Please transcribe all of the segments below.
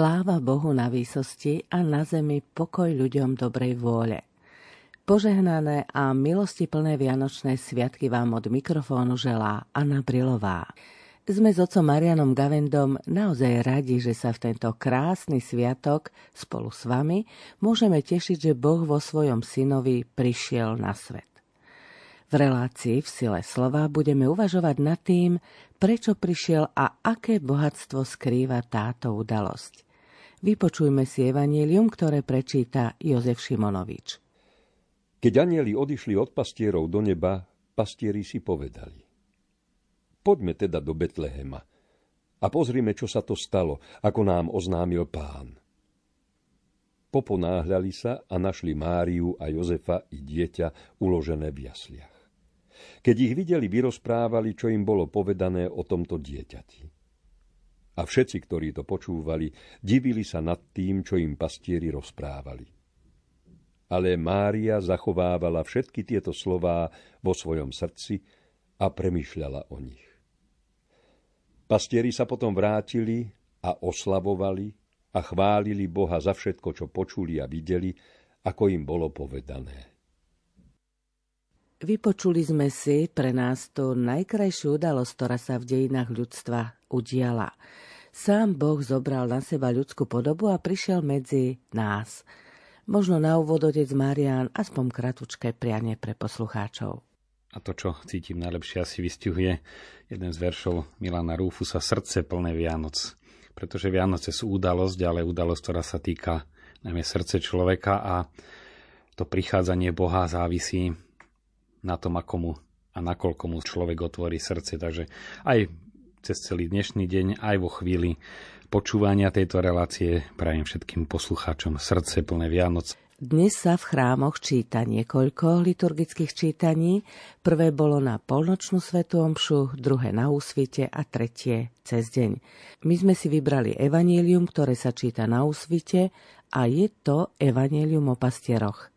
Sláva Bohu na výsosti a na zemi pokoj ľuďom dobrej vôle. Požehnané a milosti plné Vianočné sviatky vám od mikrofónu želá Anna Brilová. Sme s otcom Marianom Gavendom naozaj radi, že sa v tento krásny sviatok spolu s vami môžeme tešiť, že Boh vo svojom synovi prišiel na svet. V relácii v sile slova budeme uvažovať nad tým, prečo prišiel a aké bohatstvo skrýva táto udalosť. Vypočujme si evanílium, ktoré prečíta Jozef Šimonovič. Keď anieli odišli od pastierov do neba, pastieri si povedali. Poďme teda do Betlehema a pozrime, čo sa to stalo, ako nám oznámil pán. Poponáhľali sa a našli Máriu a Jozefa i dieťa uložené v jasliach. Keď ich videli, vyrozprávali, čo im bolo povedané o tomto dieťati. A všetci, ktorí to počúvali, divili sa nad tým, čo im pastieri rozprávali. Ale Mária zachovávala všetky tieto slová vo svojom srdci a premyšľala o nich. Pastieri sa potom vrátili a oslavovali a chválili Boha za všetko, čo počuli a videli, ako im bolo povedané. Vypočuli sme si pre nás tú najkrajšiu udalosť, ktorá sa v dejinách ľudstva udiala. Sám Boh zobral na seba ľudskú podobu a prišiel medzi nás. Možno na úvod otec Marian aspoň kratučké prianie pre poslucháčov. A to, čo cítim najlepšie, asi vystihuje jeden z veršov Milana Rúfusa Srdce plné Vianoc. Pretože Vianoce sú udalosť, ale udalosť, ktorá sa týka najmä srdce človeka a to prichádzanie Boha závisí na tom, ako mu a nakoľko mu človek otvorí srdce. Takže aj cez celý dnešný deň, aj vo chvíli počúvania tejto relácie prajem všetkým poslucháčom srdce plné Vianoc. Dnes sa v chrámoch číta niekoľko liturgických čítaní. Prvé bolo na polnočnú svetú omšu, druhé na úsvite a tretie cez deň. My sme si vybrali evanílium, ktoré sa číta na úsvite a je to evanílium o pastieroch.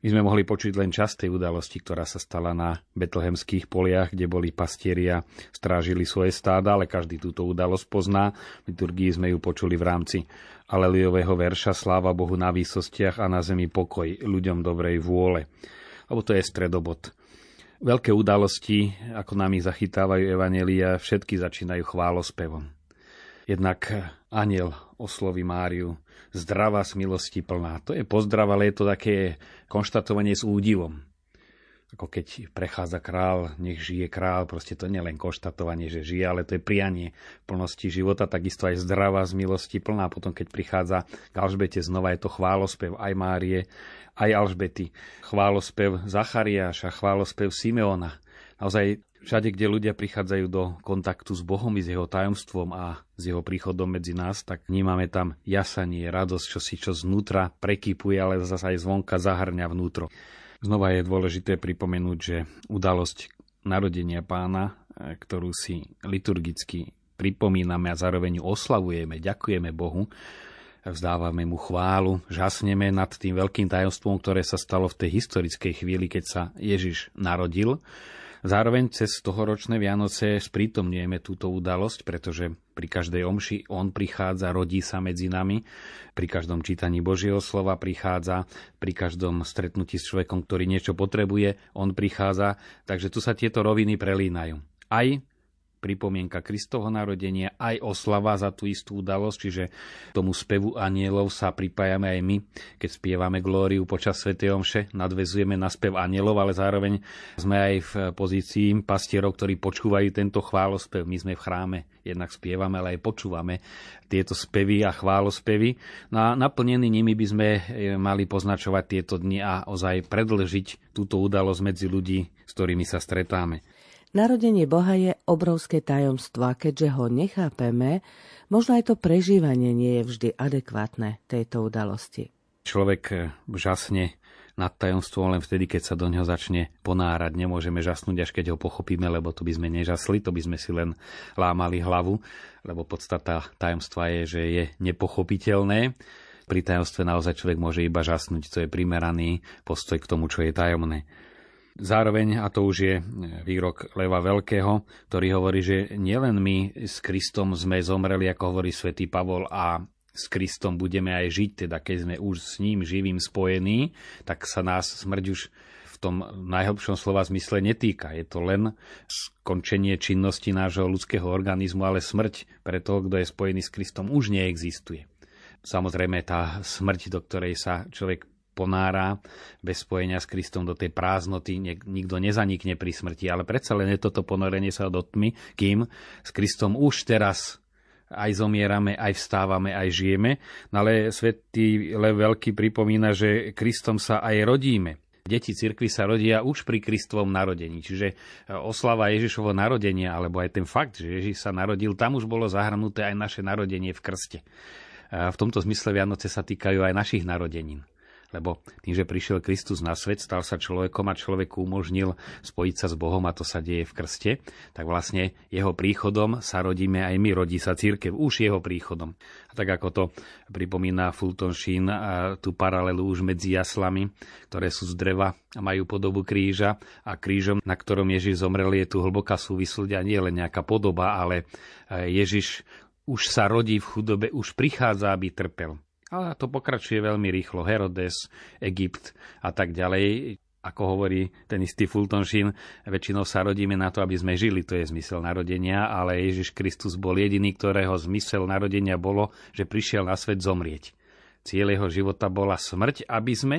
My sme mohli počuť len časť tej udalosti, ktorá sa stala na betlehemských poliach, kde boli pastieria, strážili svoje stáda, ale každý túto udalosť pozná. V liturgii sme ju počuli v rámci Aleliového verša Sláva Bohu na výsostiach a na zemi pokoj ľuďom dobrej vôle. Lebo to je stredobod. Veľké udalosti, ako nám ich zachytávajú Evanelia, všetky začínajú chválospevom. Jednak aniel osloví Máriu, zdravá z milosti plná. To je pozdrav, ale je to také konštatovanie s údivom. Ako keď prechádza král, nech žije král, proste to nie len konštatovanie, že žije, ale to je prianie plnosti života, takisto aj zdravá z milosti plná. Potom, keď prichádza k Alžbete, znova je to chválospev aj Márie, aj Alžbety. Chválospev Zachariáša, chválospev Simeona. Naozaj Všade, kde ľudia prichádzajú do kontaktu s Bohom i s jeho tajomstvom a s jeho príchodom medzi nás, tak vnímame tam jasanie, radosť, čo si čo znútra prekypuje, ale zase aj zvonka zahrňa vnútro. Znova je dôležité pripomenúť, že udalosť narodenia pána, e, ktorú si liturgicky pripomíname a zároveň oslavujeme, ďakujeme Bohu, vzdávame mu chválu, žasneme nad tým veľkým tajomstvom, ktoré sa stalo v tej historickej chvíli, keď sa Ježiš narodil Zároveň cez tohoročné Vianoce sprítomňujeme túto udalosť, pretože pri každej omši on prichádza, rodí sa medzi nami, pri každom čítaní Božieho slova prichádza, pri každom stretnutí s človekom, ktorý niečo potrebuje, on prichádza, takže tu sa tieto roviny prelínajú. Aj pripomienka Kristovho narodenia, aj oslava za tú istú udalosť, čiže tomu spevu anielov sa pripájame aj my, keď spievame glóriu počas Sv. Omše, nadvezujeme na spev anielov, ale zároveň sme aj v pozícii pastierov, ktorí počúvajú tento chválospev. My sme v chráme, jednak spievame, ale aj počúvame tieto spevy a chválospevy. No a naplnení nimi by sme e, mali poznačovať tieto dni a ozaj predlžiť túto udalosť medzi ľudí, s ktorými sa stretáme. Narodenie Boha je obrovské tajomstvo a keďže ho nechápeme, možno aj to prežívanie nie je vždy adekvátne tejto udalosti. Človek žasne nad tajomstvom len vtedy, keď sa do neho začne ponárať. Nemôžeme žasnúť, až keď ho pochopíme, lebo to by sme nežasli, to by sme si len lámali hlavu, lebo podstata tajomstva je, že je nepochopiteľné. Pri tajomstve naozaj človek môže iba žasnúť, to je primeraný postoj k tomu, čo je tajomné. Zároveň, a to už je výrok Leva Veľkého, ktorý hovorí, že nielen my s Kristom sme zomreli, ako hovorí svätý Pavol, a s Kristom budeme aj žiť, teda keď sme už s ním živým spojení, tak sa nás smrť už v tom najhlbšom slova zmysle netýka. Je to len skončenie činnosti nášho ľudského organizmu, ale smrť pre toho, kto je spojený s Kristom, už neexistuje. Samozrejme, tá smrť, do ktorej sa človek ponára bez spojenia s Kristom do tej prázdnoty, nikto nezanikne pri smrti, ale predsa len je toto ponorenie sa do tmy, kým s Kristom už teraz aj zomierame, aj vstávame, aj žijeme. No ale svätý Lev Veľký pripomína, že Kristom sa aj rodíme. Deti cirkvi sa rodia už pri Kristovom narodení. Čiže e, oslava Ježišovo narodenia, alebo aj ten fakt, že Ježiš sa narodil, tam už bolo zahrnuté aj naše narodenie v krste. E, v tomto zmysle Vianoce sa týkajú aj našich narodenín lebo tým, že prišiel Kristus na svet, stal sa človekom a človeku umožnil spojiť sa s Bohom a to sa deje v krste, tak vlastne jeho príchodom sa rodíme aj my, rodí sa církev už jeho príchodom. A tak ako to pripomína Fulton Sheen, a tú paralelu už medzi jaslami, ktoré sú z dreva a majú podobu kríža a krížom, na ktorom Ježiš zomrel, je tu hlboká súvislosť a nie len nejaká podoba, ale Ježiš už sa rodí v chudobe, už prichádza, aby trpel. Ale to pokračuje veľmi rýchlo. Herodes, Egypt a tak ďalej. Ako hovorí ten istý Fulton Sheen, väčšinou sa rodíme na to, aby sme žili, to je zmysel narodenia, ale Ježiš Kristus bol jediný, ktorého zmysel narodenia bolo, že prišiel na svet zomrieť. Cieľ jeho života bola smrť, aby sme,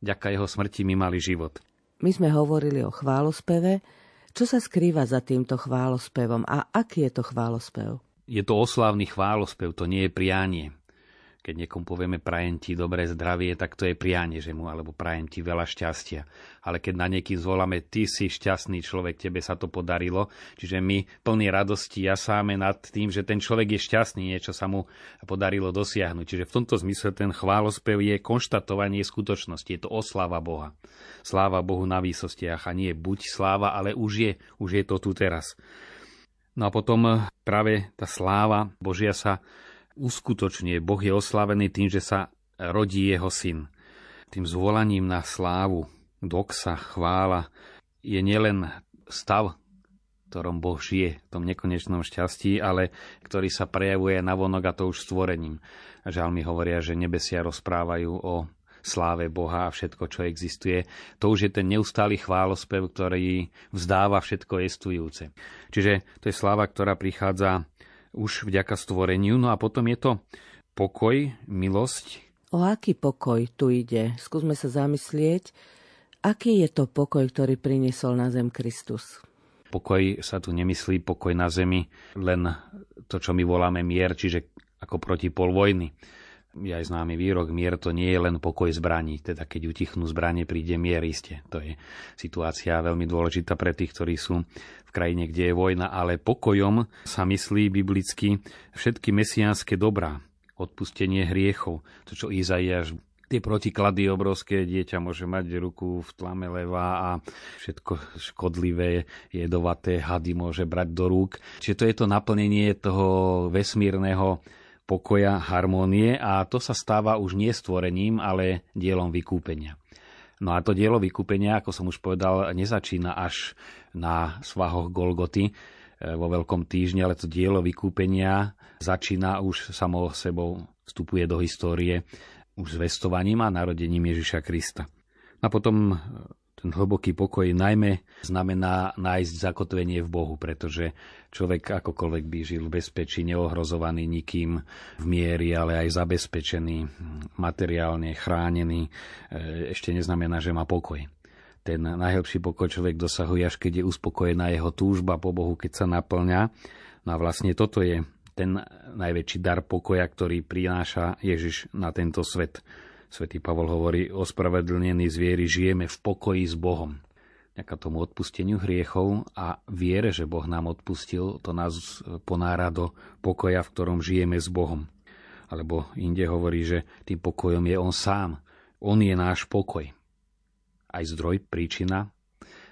ďaká jeho smrti, my mali život. My sme hovorili o chválospeve. Čo sa skrýva za týmto chválospevom a aký je to chválospev? Je to oslávny chválospev, to nie je prianie keď niekomu povieme prajem ti dobré zdravie, tak to je prianie, že mu, alebo prajem ti veľa šťastia. Ale keď na niekým zvoláme, ty si šťastný človek, tebe sa to podarilo, čiže my plní radosti jasáme nad tým, že ten človek je šťastný, niečo sa mu podarilo dosiahnuť. Čiže v tomto zmysle ten chválospev je konštatovanie skutočnosti, je to osláva Boha. Sláva Bohu na výsostiach a nie buď sláva, ale už je, už je to tu teraz. No a potom práve tá sláva Božia sa uskutočne. Boh je oslavený tým, že sa rodí jeho syn. Tým zvolaním na slávu, doxa, chvála je nielen stav, v ktorom Boh žije, v tom nekonečnom šťastí, ale ktorý sa prejavuje na vonok a to už stvorením. Žalmy hovoria, že nebesia rozprávajú o sláve Boha a všetko, čo existuje. To už je ten neustály chválospev, ktorý vzdáva všetko jestujúce. Čiže to je sláva, ktorá prichádza už vďaka stvoreniu. No a potom je to pokoj, milosť. O aký pokoj tu ide? Skúsme sa zamyslieť, aký je to pokoj, ktorý priniesol na zem Kristus. Pokoj sa tu nemyslí pokoj na zemi, len to, čo my voláme mier, čiže ako protipol vojny je aj známy výrok, mier to nie je len pokoj zbraní, teda keď utichnú zbranie, príde mier iste. To je situácia veľmi dôležitá pre tých, ktorí sú v krajine, kde je vojna, ale pokojom sa myslí biblicky všetky mesiánske dobrá, odpustenie hriechov, to čo Izaiáš tie protiklady obrovské, dieťa môže mať ruku v tlame leva a všetko škodlivé, jedovaté hady môže brať do rúk. Čiže to je to naplnenie toho vesmírneho pokoja, harmónie a to sa stáva už nie stvorením, ale dielom vykúpenia. No a to dielo vykúpenia, ako som už povedal, nezačína až na svahoch Golgoty e, vo Veľkom týždni, ale to dielo vykúpenia začína už samo sebou, vstupuje do histórie už zvestovaním a narodením Ježiša Krista. A potom ten hlboký pokoj najmä znamená nájsť zakotvenie v Bohu, pretože človek akokoľvek by žil v bezpečí, neohrozovaný nikým v miery, ale aj zabezpečený, materiálne chránený, e, ešte neznamená, že má pokoj. Ten najhlbší pokoj človek dosahuje, až keď je uspokojená jeho túžba po Bohu, keď sa naplňa. No a vlastne toto je ten najväčší dar pokoja, ktorý prináša Ježiš na tento svet Svetý Pavol hovorí, ospravedlnení zviery žijeme v pokoji s Bohom. Ďaká tomu odpusteniu hriechov a viere, že Boh nám odpustil, to nás ponára do pokoja, v ktorom žijeme s Bohom. Alebo inde hovorí, že tým pokojom je On sám. On je náš pokoj. Aj zdroj, príčina,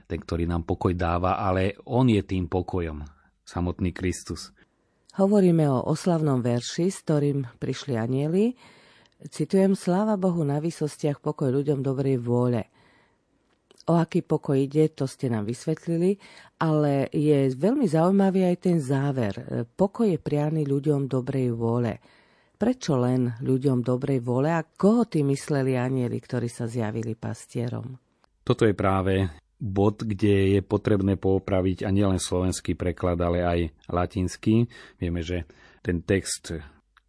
ten, ktorý nám pokoj dáva, ale On je tým pokojom, samotný Kristus. Hovoríme o oslavnom verši, s ktorým prišli anieli, Citujem, sláva Bohu na výsostiach, pokoj ľuďom dobrej vôle. O aký pokoj ide, to ste nám vysvetlili, ale je veľmi zaujímavý aj ten záver. Pokoj je prianý ľuďom dobrej vôle. Prečo len ľuďom dobrej vole a koho tí mysleli anieli, ktorí sa zjavili pastierom? Toto je práve bod, kde je potrebné poopraviť a nielen slovenský preklad, ale aj latinský. Vieme, že ten text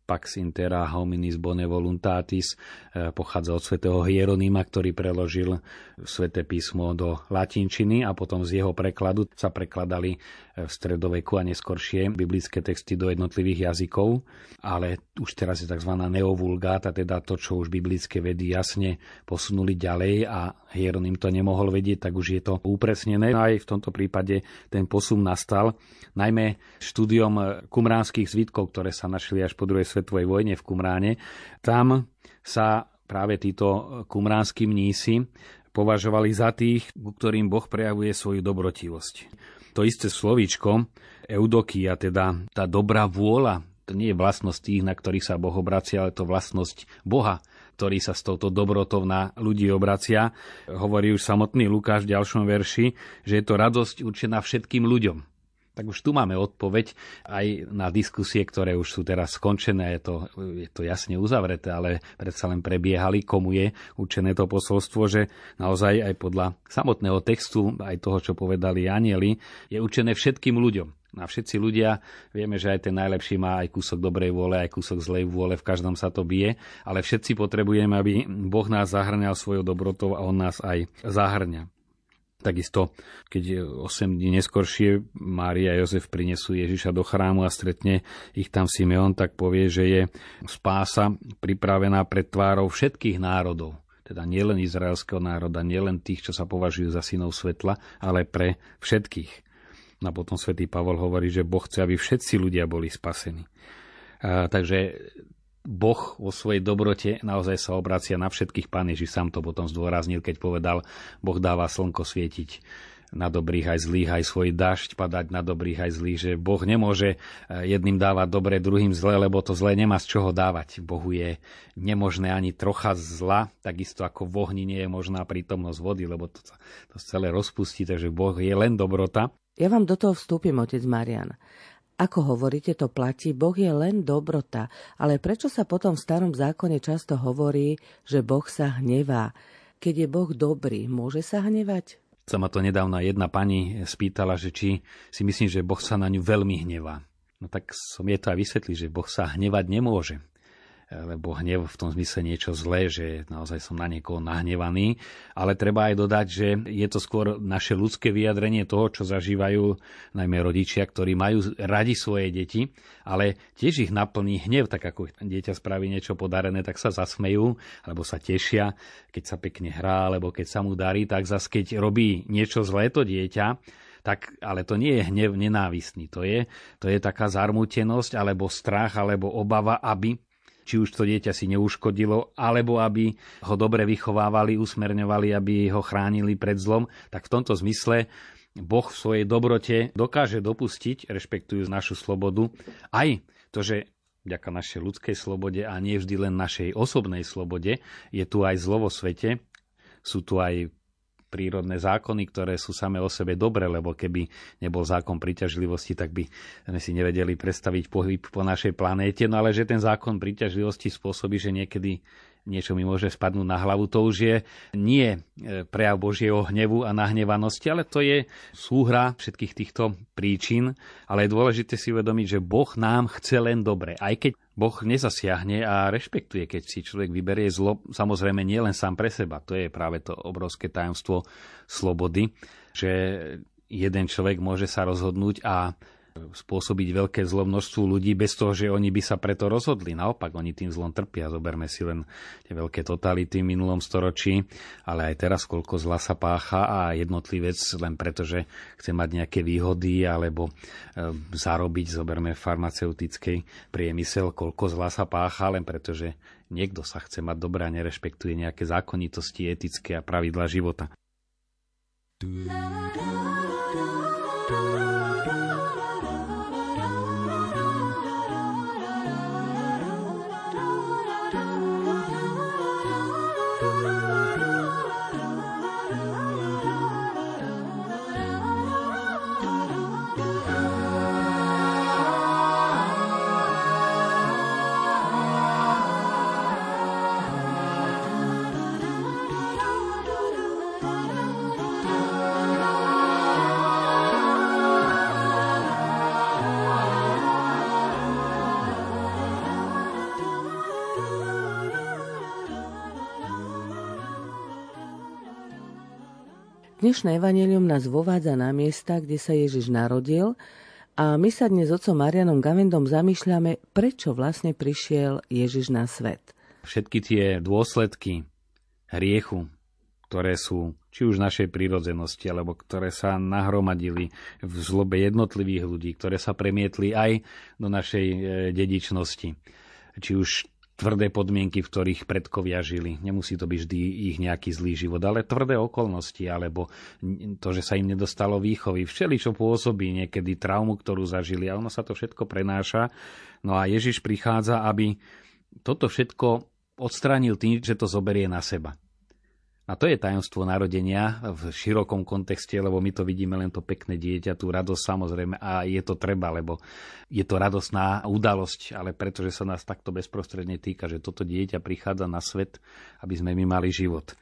Pax intera hominis bone voluntatis e, pochádza od svätého Hieronima, ktorý preložil sväté písmo do latinčiny a potom z jeho prekladu sa prekladali v stredoveku a neskoršie biblické texty do jednotlivých jazykov, ale už teraz je tzv. neovulgáta, teda to, čo už biblické vedy jasne posunuli ďalej a Hieronym to nemohol vedieť, tak už je to upresnené. Aj v tomto prípade ten posun nastal, najmä štúdiom kumránskych zvitkov, ktoré sa našli až po druhej svetovej vojne v Kumráne. Tam sa práve títo kumránsky mnísi považovali za tých, ku ktorým Boh prejavuje svoju dobrotivosť. To isté slovíčko, eudokia, teda tá dobrá vôľa, to nie je vlastnosť tých, na ktorých sa Boh obracia, ale to vlastnosť Boha, ktorý sa s touto dobrotou na ľudí obracia. Hovorí už samotný Lukáš v ďalšom verši, že je to radosť určená všetkým ľuďom. Tak už tu máme odpoveď aj na diskusie, ktoré už sú teraz skončené. Je to, je to jasne uzavreté, ale predsa len prebiehali, komu je určené to posolstvo, že naozaj aj podľa samotného textu, aj toho, čo povedali anieli, je určené všetkým ľuďom. A všetci ľudia, vieme, že aj ten najlepší má aj kúsok dobrej vôle, aj kúsok zlej vôle, v každom sa to bije, ale všetci potrebujeme, aby Boh nás zahrňal svojou dobrotou a On nás aj zahrňa. Takisto, keď 8 dní neskoršie Mária a Jozef prinesú Ježiša do chrámu a stretne ich tam Simeon, tak povie, že je spása pripravená pred tvárou všetkých národov. Teda nielen izraelského národa, nielen tých, čo sa považujú za synov svetla, ale pre všetkých. A potom svätý Pavol hovorí, že Boh chce, aby všetci ľudia boli spasení. A, takže Boh vo svojej dobrote naozaj sa obracia na všetkých. Pán Ježiš sám to potom zdôraznil, keď povedal, Boh dáva slnko svietiť na dobrých aj zlých, aj svoj dažď padať na dobrých aj zlých, že Boh nemôže eh, jedným dávať dobre, druhým zle, lebo to zlé nemá z čoho dávať. Bohu je nemožné ani trocha zla, takisto ako v ohni nie je možná prítomnosť vody, lebo to, to celé rozpustí, takže Boh je len dobrota. Ja vám do toho vstúpim, otec Marian. Ako hovoríte, to platí, Boh je len dobrota, ale prečo sa potom v starom zákone často hovorí, že Boh sa hnevá? Keď je Boh dobrý, môže sa hnevať? Sa ma to nedávna jedna pani spýtala, že či si myslím, že Boh sa na ňu veľmi hnevá. No tak som je to aj vysvetlil, že Boh sa hnevať nemôže lebo hnev v tom zmysle niečo zlé, že naozaj som na niekoho nahnevaný, ale treba aj dodať, že je to skôr naše ľudské vyjadrenie toho, čo zažívajú najmä rodičia, ktorí majú radi svoje deti, ale tiež ich naplní hnev, tak ako dieťa spraví niečo podarené, tak sa zasmejú, alebo sa tešia, keď sa pekne hrá, alebo keď sa mu darí, tak zase keď robí niečo zlé to dieťa, tak, ale to nie je hnev nenávistný, to je, to je taká zarmútenosť, alebo strach, alebo obava, aby či už to dieťa si neuškodilo, alebo aby ho dobre vychovávali, usmerňovali, aby ho chránili pred zlom, tak v tomto zmysle Boh v svojej dobrote dokáže dopustiť, rešpektujúc našu slobodu, aj to, že vďaka našej ľudskej slobode a nie vždy len našej osobnej slobode, je tu aj zlo vo svete, sú tu aj prírodné zákony, ktoré sú same o sebe dobre, lebo keby nebol zákon príťažlivosti, tak by sme si nevedeli predstaviť pohyb po našej planéte, no ale že ten zákon príťažlivosti spôsobí, že niekedy niečo mi môže spadnúť na hlavu. To už je nie e, prejav Božieho hnevu a nahnevanosti, ale to je súhra všetkých týchto príčin. Ale je dôležité si uvedomiť, že Boh nám chce len dobre. Aj keď Boh nezasiahne a rešpektuje, keď si človek vyberie zlo, samozrejme nie len sám pre seba. To je práve to obrovské tajomstvo slobody, že jeden človek môže sa rozhodnúť a spôsobiť veľké zlo množstvu ľudí bez toho, že oni by sa preto rozhodli. Naopak, oni tým zlom trpia. Zoberme si len tie veľké totality v minulom storočí, ale aj teraz, koľko zla sa pácha a jednotlivec len preto, že chce mať nejaké výhody alebo e, zarobiť, zoberme farmaceutický priemysel, koľko zla sa pácha len preto, že niekto sa chce mať dobré a nerešpektuje nejaké zákonitosti etické a pravidla života. La, Dnešné evanelium nás vovádza na miesta, kde sa Ježiš narodil a my sa dnes s otcom Marianom Gavendom zamýšľame, prečo vlastne prišiel Ježiš na svet. Všetky tie dôsledky hriechu, ktoré sú či už našej prírodzenosti, alebo ktoré sa nahromadili v zlobe jednotlivých ľudí, ktoré sa premietli aj do našej e, dedičnosti. Či už tvrdé podmienky, v ktorých predkovia žili. Nemusí to byť vždy ich nejaký zlý život, ale tvrdé okolnosti, alebo to, že sa im nedostalo výchovy. Všeli, čo pôsobí niekedy traumu, ktorú zažili a ono sa to všetko prenáša. No a Ježiš prichádza, aby toto všetko odstránil tým, že to zoberie na seba. A to je tajomstvo narodenia v širokom kontexte, lebo my to vidíme len to pekné dieťa, tú radosť samozrejme a je to treba, lebo je to radosná udalosť, ale pretože sa nás takto bezprostredne týka, že toto dieťa prichádza na svet, aby sme my mali život.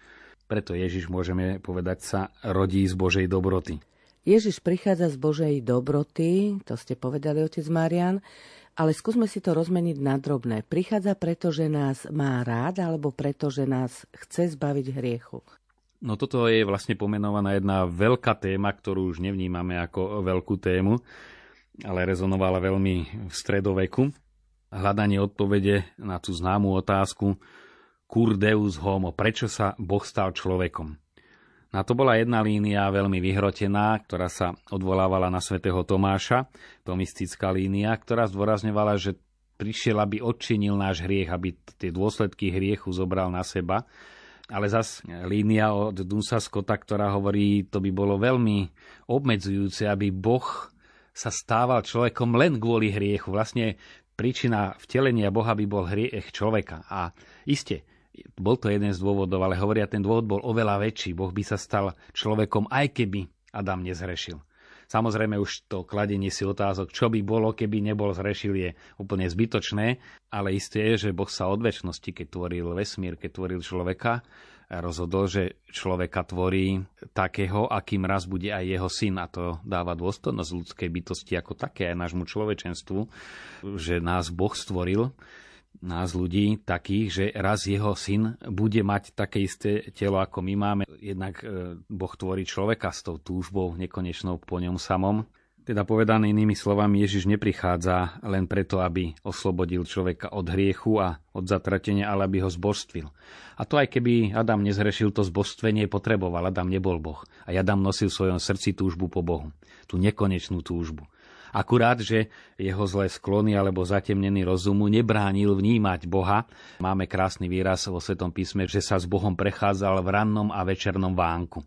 Preto Ježiš, môžeme povedať, sa rodí z Božej dobroty. Ježiš prichádza z Božej dobroty, to ste povedali, otec Marian, ale skúsme si to rozmeniť na drobné. Prichádza preto, že nás má rád, alebo preto, že nás chce zbaviť hriechu? No toto je vlastne pomenovaná jedna veľká téma, ktorú už nevnímame ako veľkú tému, ale rezonovala veľmi v stredoveku. Hľadanie odpovede na tú známú otázku Cur Deus homo, prečo sa Boh stal človekom. Na to bola jedna línia veľmi vyhrotená, ktorá sa odvolávala na svätého Tomáša, mystická línia, ktorá zdôrazňovala, že prišiel, aby odčinil náš hriech, aby tie dôsledky hriechu zobral na seba. Ale zas línia od Dunsa Scotta, ktorá hovorí, to by bolo veľmi obmedzujúce, aby Boh sa stával človekom len kvôli hriechu. Vlastne príčina vtelenia Boha by bol hriech človeka. A iste, bol to jeden z dôvodov, ale hovoria, ten dôvod bol oveľa väčší. Boh by sa stal človekom, aj keby Adam nezhrešil. Samozrejme už to kladenie si otázok, čo by bolo, keby nebol zrešil, je úplne zbytočné, ale isté je, že Boh sa od väčšnosti, keď tvoril vesmír, keď tvoril človeka, rozhodol, že človeka tvorí takého, akým raz bude aj jeho syn a to dáva dôstojnosť ľudskej bytosti ako také aj nášmu človečenstvu, že nás Boh stvoril nás ľudí takých, že raz jeho syn bude mať také isté telo, ako my máme. Jednak e, Boh tvorí človeka s tou túžbou nekonečnou po ňom samom. Teda povedané inými slovami, Ježiš neprichádza len preto, aby oslobodil človeka od hriechu a od zatratenia, ale aby ho zbožstvil. A to aj keby Adam nezhrešil, to zbožstvenie potreboval. Adam nebol Boh. A Adam nosil v svojom srdci túžbu po Bohu. Tú nekonečnú túžbu. Akurát, že jeho zlé sklony alebo zatemnený rozumu nebránil vnímať Boha. Máme krásny výraz vo Svetom písme, že sa s Bohom prechádzal v rannom a večernom vánku.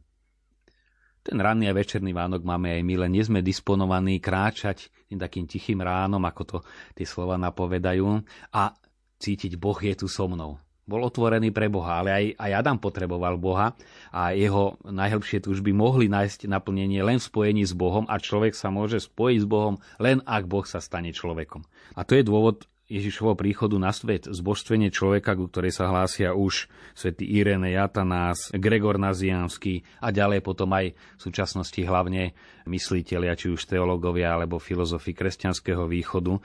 Ten ranný a večerný vánok máme aj my, len nie sme disponovaní kráčať tým takým tichým ránom, ako to tie slova napovedajú, a cítiť Boh je tu so mnou bol otvorený pre Boha, ale aj, aj Adam potreboval Boha a jeho najhlbšie túžby mohli nájsť naplnenie len v spojení s Bohom a človek sa môže spojiť s Bohom len ak Boh sa stane človekom. A to je dôvod, Ježišovho príchodu na svet, zbožstvenie človeka, ku ktorej sa hlásia už svätý Irene Jatanás, Gregor Naziansky a ďalej potom aj v súčasnosti hlavne mysliteľia, či už teológovia alebo filozofi kresťanského východu,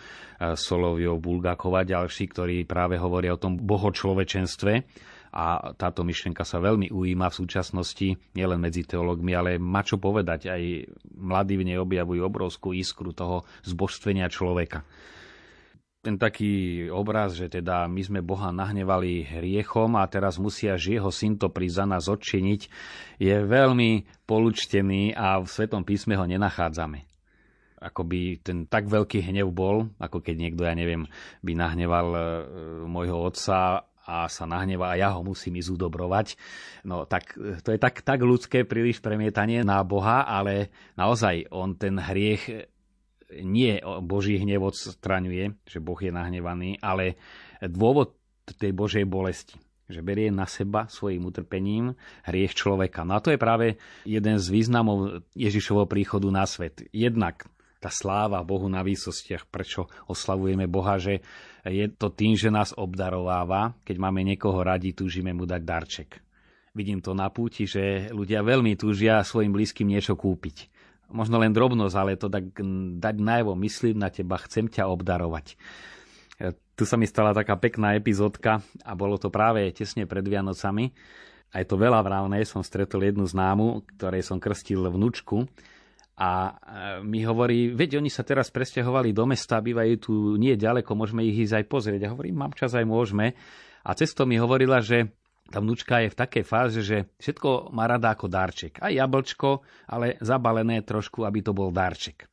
Solovio, Bulgakov a ďalší, ktorí práve hovoria o tom bohočlovečenstve a táto myšlienka sa veľmi ujíma v súčasnosti, nielen medzi teológmi, ale má čo povedať. Aj mladí v nej objavujú obrovskú iskru toho zbožstvenia človeka ten taký obraz, že teda my sme Boha nahnevali hriechom a teraz musia jeho syn to prísť za nás odčiniť, je veľmi polučtený a v Svetom písme ho nenachádzame. Akoby ten tak veľký hnev bol, ako keď niekto, ja neviem, by nahneval e, môjho otca a sa nahneva a ja ho musím ísť udobrovať. No tak to je tak, tak ľudské príliš premietanie na Boha, ale naozaj on ten hriech nie Boží hnev odstraňuje, že Boh je nahnevaný, ale dôvod tej Božej bolesti že berie na seba svojim utrpením hriech človeka. No a to je práve jeden z významov Ježišovho príchodu na svet. Jednak tá sláva Bohu na výsostiach, prečo oslavujeme Boha, že je to tým, že nás obdarováva. Keď máme niekoho radi, túžime mu dať darček. Vidím to na púti, že ľudia veľmi túžia svojim blízkym niečo kúpiť možno len drobnosť, ale to tak dať najavo, myslím na teba, chcem ťa obdarovať. E, tu sa mi stala taká pekná epizódka a bolo to práve tesne pred Vianocami. aj to veľa vrávne, som stretol jednu známu, ktorej som krstil vnúčku a e, mi hovorí, veď oni sa teraz presťahovali do mesta, bývajú tu nie ďaleko, môžeme ich ísť aj pozrieť. A hovorím, mám čas, aj môžeme. A cesto mi hovorila, že tá vnúčka je v takej fáze, že všetko má rada ako darček. Aj jablčko, ale zabalené trošku, aby to bol darček.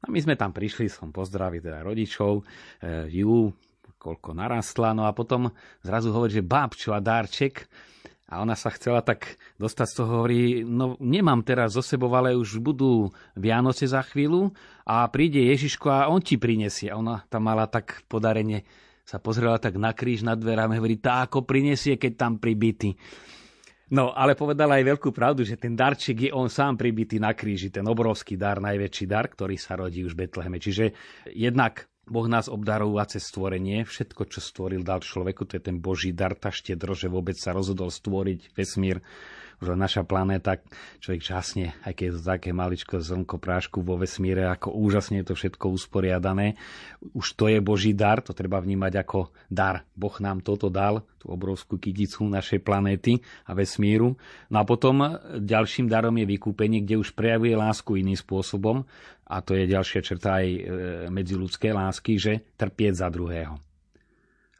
No my sme tam prišli, som pozdravil teda rodičov, e, ju, koľko narastla, no a potom zrazu hovorí, že bábčo a darček. A ona sa chcela tak dostať z toho, hovorí, no nemám teraz zo sebou, ale už budú Vianoce za chvíľu a príde Ježiško a on ti prinesie. Ona tam mala tak podarenie, sa pozrela tak na kríž nad dverami, hovorí, tá ako prinesie, keď tam pribity. No, ale povedala aj veľkú pravdu, že ten darček je on sám pribitý na kríži, ten obrovský dar, najväčší dar, ktorý sa rodí už v Betleheme. Čiže jednak Boh nás obdarúva cez stvorenie. Všetko, čo stvoril, dal človeku. To je ten Boží dar, tá štedro, že vôbec sa rozhodol stvoriť vesmír. Už naša planéta, človek žasne, aj keď je to také maličko zrnko prášku vo vesmíre, ako úžasne je to všetko usporiadané. Už to je Boží dar, to treba vnímať ako dar. Boh nám toto dal, tú obrovskú kyticu našej planéty a vesmíru. No a potom ďalším darom je vykúpenie, kde už prejavuje lásku iným spôsobom a to je ďalšia črta aj e, medzi ľudské lásky, že trpieť za druhého.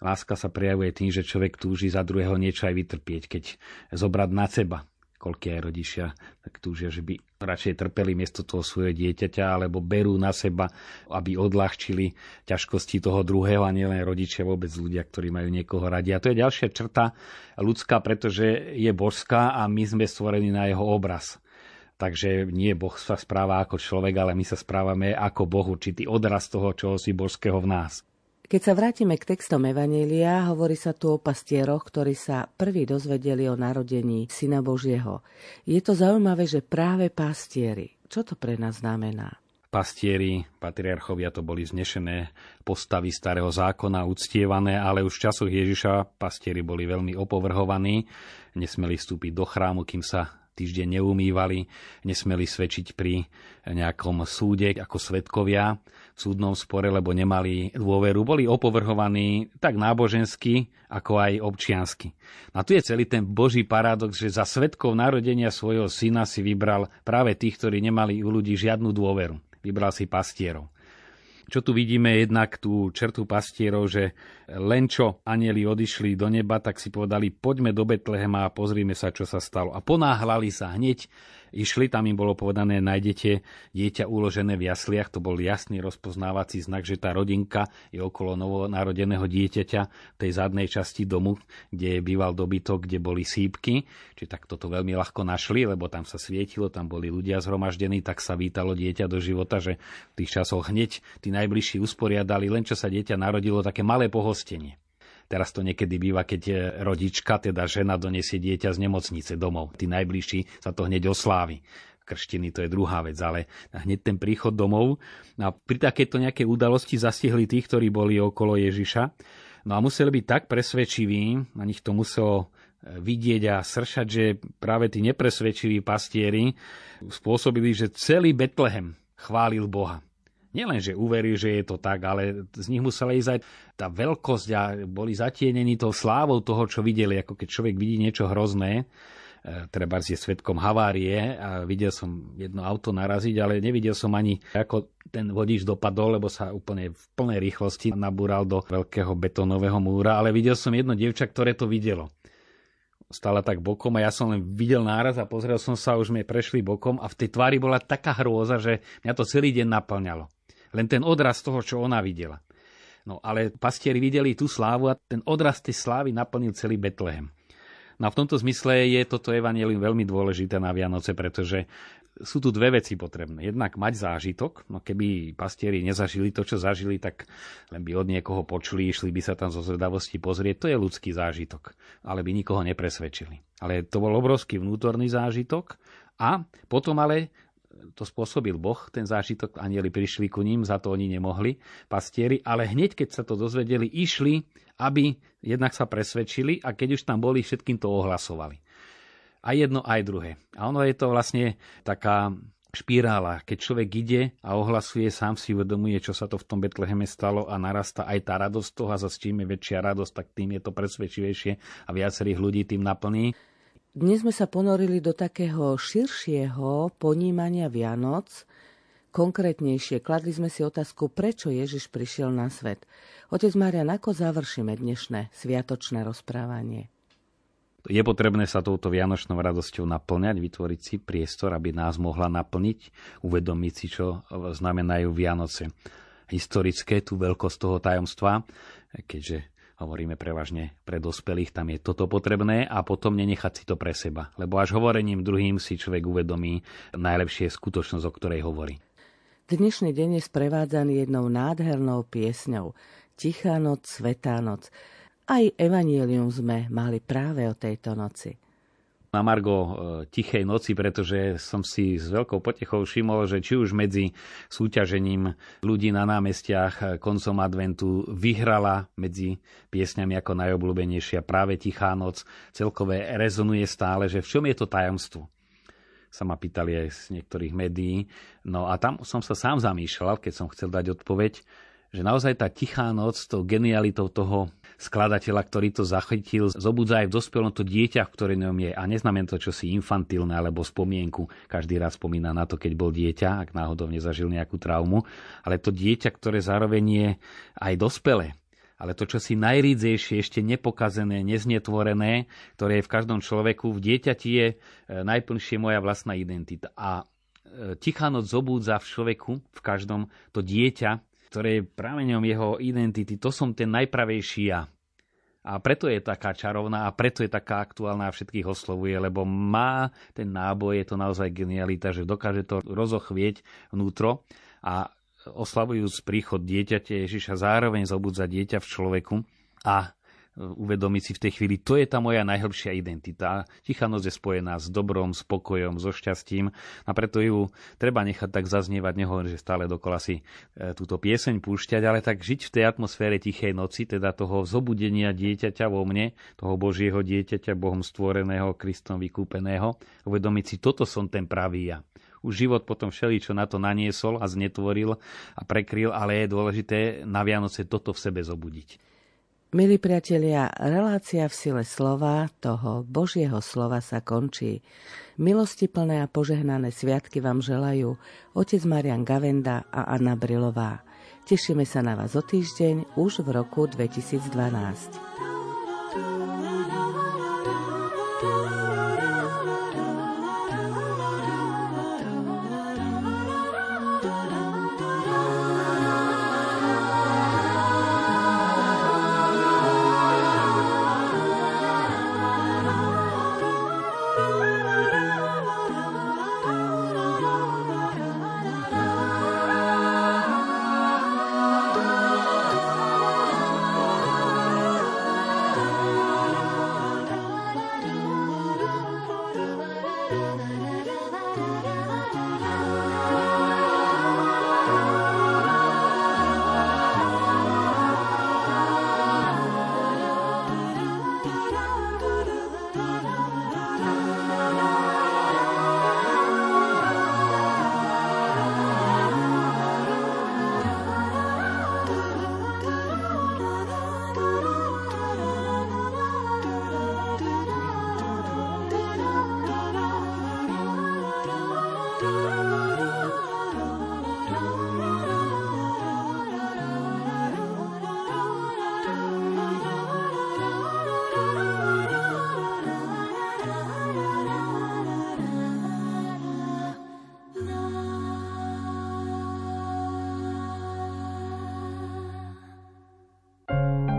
Láska sa prejavuje tým, že človek túži za druhého niečo aj vytrpieť, keď zobrať na seba. Koľko aj rodičia tak túžia, že by radšej trpeli miesto toho svojho dieťaťa, alebo berú na seba, aby odľahčili ťažkosti toho druhého a nielen rodičia, vôbec ľudia, ktorí majú niekoho radi. A to je ďalšia črta ľudská, pretože je božská a my sme stvorení na jeho obraz. Takže nie Boh sa správa ako človek, ale my sa správame ako Boh, určitý odraz toho, čo si božského v nás. Keď sa vrátime k textom Evanília, hovorí sa tu o pastieroch, ktorí sa prví dozvedeli o narodení Syna Božieho. Je to zaujímavé, že práve pastieri. Čo to pre nás znamená? pastieri, patriarchovia to boli znešené postavy starého zákona, uctievané, ale už v časoch Ježiša pastieri boli veľmi opovrhovaní, nesmeli vstúpiť do chrámu, kým sa týždeň neumývali, nesmeli svedčiť pri nejakom súde ako svetkovia súdnom spore, lebo nemali dôveru. Boli opovrhovaní tak nábožensky, ako aj občiansky. A tu je celý ten boží paradox, že za svetkov narodenia svojho syna si vybral práve tých, ktorí nemali u ľudí žiadnu dôveru. Vybral si pastierov. Čo tu vidíme jednak tú čertu pastierov, že len čo anieli odišli do neba, tak si povedali, poďme do Betlehema a pozrime sa, čo sa stalo. A ponáhlali sa hneď išli, tam im bolo povedané, nájdete dieťa uložené v jasliach, to bol jasný rozpoznávací znak, že tá rodinka je okolo novonarodeného dieťaťa tej zadnej časti domu, kde býval dobytok, kde boli sípky, či tak toto veľmi ľahko našli, lebo tam sa svietilo, tam boli ľudia zhromaždení, tak sa vítalo dieťa do života, že v tých časoch hneď tí najbližší usporiadali, len čo sa dieťa narodilo, také malé pohostenie. Teraz to niekedy býva, keď rodička, teda žena, donesie dieťa z nemocnice domov. Tí najbližší sa to hneď oslávi krštiny, to je druhá vec, ale hneď ten príchod domov. A pri takéto nejakej udalosti zastihli tých, ktorí boli okolo Ježiša. No a museli byť tak presvedčiví, na nich to muselo e, vidieť a sršať, že práve tí nepresvedčiví pastieri spôsobili, že celý Betlehem chválil Boha nielen, že uverí, že je to tak, ale z nich musela ísť aj tá veľkosť a boli zatienení tou slávou toho, čo videli, ako keď človek vidí niečo hrozné, e, treba je svetkom havárie a videl som jedno auto naraziť, ale nevidel som ani, ako ten vodič dopadol, lebo sa úplne v plnej rýchlosti nabúral do veľkého betónového múra, ale videl som jedno dievča, ktoré to videlo. Stala tak bokom a ja som len videl náraz a pozrel som sa, už sme prešli bokom a v tej tvári bola taká hrôza, že mňa to celý deň naplňalo. Len ten odraz toho, čo ona videla. No ale pastieri videli tú slávu a ten odraz tej slávy naplnil celý Betlehem. No a v tomto zmysle je toto evanelium veľmi dôležité na Vianoce, pretože sú tu dve veci potrebné. Jednak mať zážitok, no keby pastieri nezažili to, čo zažili, tak len by od niekoho počuli, išli by sa tam zo zvedavosti pozrieť. To je ľudský zážitok, ale by nikoho nepresvedčili. Ale to bol obrovský vnútorný zážitok a potom ale to spôsobil Boh, ten zážitok, anieli prišli ku ním, za to oni nemohli, pastieri, ale hneď, keď sa to dozvedeli, išli, aby jednak sa presvedčili a keď už tam boli, všetkým to ohlasovali. Aj jedno, aj druhé. A ono je to vlastne taká špirála. Keď človek ide a ohlasuje, sám si uvedomuje, čo sa to v tom Betleheme stalo a narasta aj tá radosť toho a za čím je väčšia radosť, tak tým je to presvedčivejšie a viacerých ľudí tým naplní. Dnes sme sa ponorili do takého širšieho ponímania Vianoc, konkrétnejšie kladli sme si otázku, prečo Ježiš prišiel na svet. Otec Marian, ako završíme dnešné sviatočné rozprávanie? Je potrebné sa touto vianočnou radosťou naplňať, vytvoriť si priestor, aby nás mohla naplniť, uvedomiť si, čo znamenajú Vianoce. Historické, tú veľkosť toho tajomstva, keďže hovoríme prevažne pre dospelých, tam je toto potrebné a potom nenechať si to pre seba. Lebo až hovorením druhým si človek uvedomí najlepšie skutočnosť, o ktorej hovorí. Dnešný deň je sprevádzaný jednou nádhernou piesňou Tichá noc, Svetá noc. Aj evanielium sme mali práve o tejto noci na Margo e, Tichej noci, pretože som si s veľkou potechou všimol, že či už medzi súťažením ľudí na námestiach e, koncom adventu vyhrala medzi piesňami ako najobľúbenejšia práve Tichá noc. Celkové rezonuje stále, že v čom je to tajomstvo sa ma pýtali aj z niektorých médií. No a tam som sa sám zamýšľal, keď som chcel dať odpoveď, že naozaj tá tichá noc, tou genialitou toho skladateľa, ktorý to zachytil, zobudza aj v dospelom to dieťa, v ňom je. A neznamená to čosi infantilné alebo spomienku. Každý raz spomína na to, keď bol dieťa, ak náhodou nezažil nejakú traumu. Ale to dieťa, ktoré zároveň je aj dospelé. Ale to, čo si najrídzejšie, ešte nepokazené, neznetvorené, ktoré je v každom človeku, v dieťati je e, najplnšie moja vlastná identita. A e, tichá noc zobúdza v človeku, v každom, to dieťa, ktoré je prameňom jeho identity. To som ten najpravejší ja. A preto je taká čarovná a preto je taká aktuálna a všetkých oslovuje, lebo má ten náboj, je to naozaj genialita, že dokáže to rozochvieť vnútro a oslavujúc príchod dieťaťa Ježiša zároveň zobudza dieťa v človeku a uvedomiť si v tej chvíli, to je tá moja najhlbšia identita. Tichá noc je spojená s dobrom, spokojom, so šťastím a preto ju treba nechať tak zaznievať, nehovorím, že stále dokola si e, túto pieseň púšťať, ale tak žiť v tej atmosfére tichej noci, teda toho zobudenia dieťaťa vo mne, toho Božieho dieťaťa, Bohom stvoreného, Kristom vykúpeného, uvedomiť si, toto som ten pravý ja už život potom všeli, čo na to naniesol a znetvoril a prekryl, ale je dôležité na Vianoce toto v sebe zobudiť. Milí priatelia, relácia v sile slova, toho Božieho slova sa končí. Milosti plné a požehnané sviatky vám želajú otec Marian Gavenda a Anna Brilová. Tešíme sa na vás o týždeň už v roku 2012. da, da, da.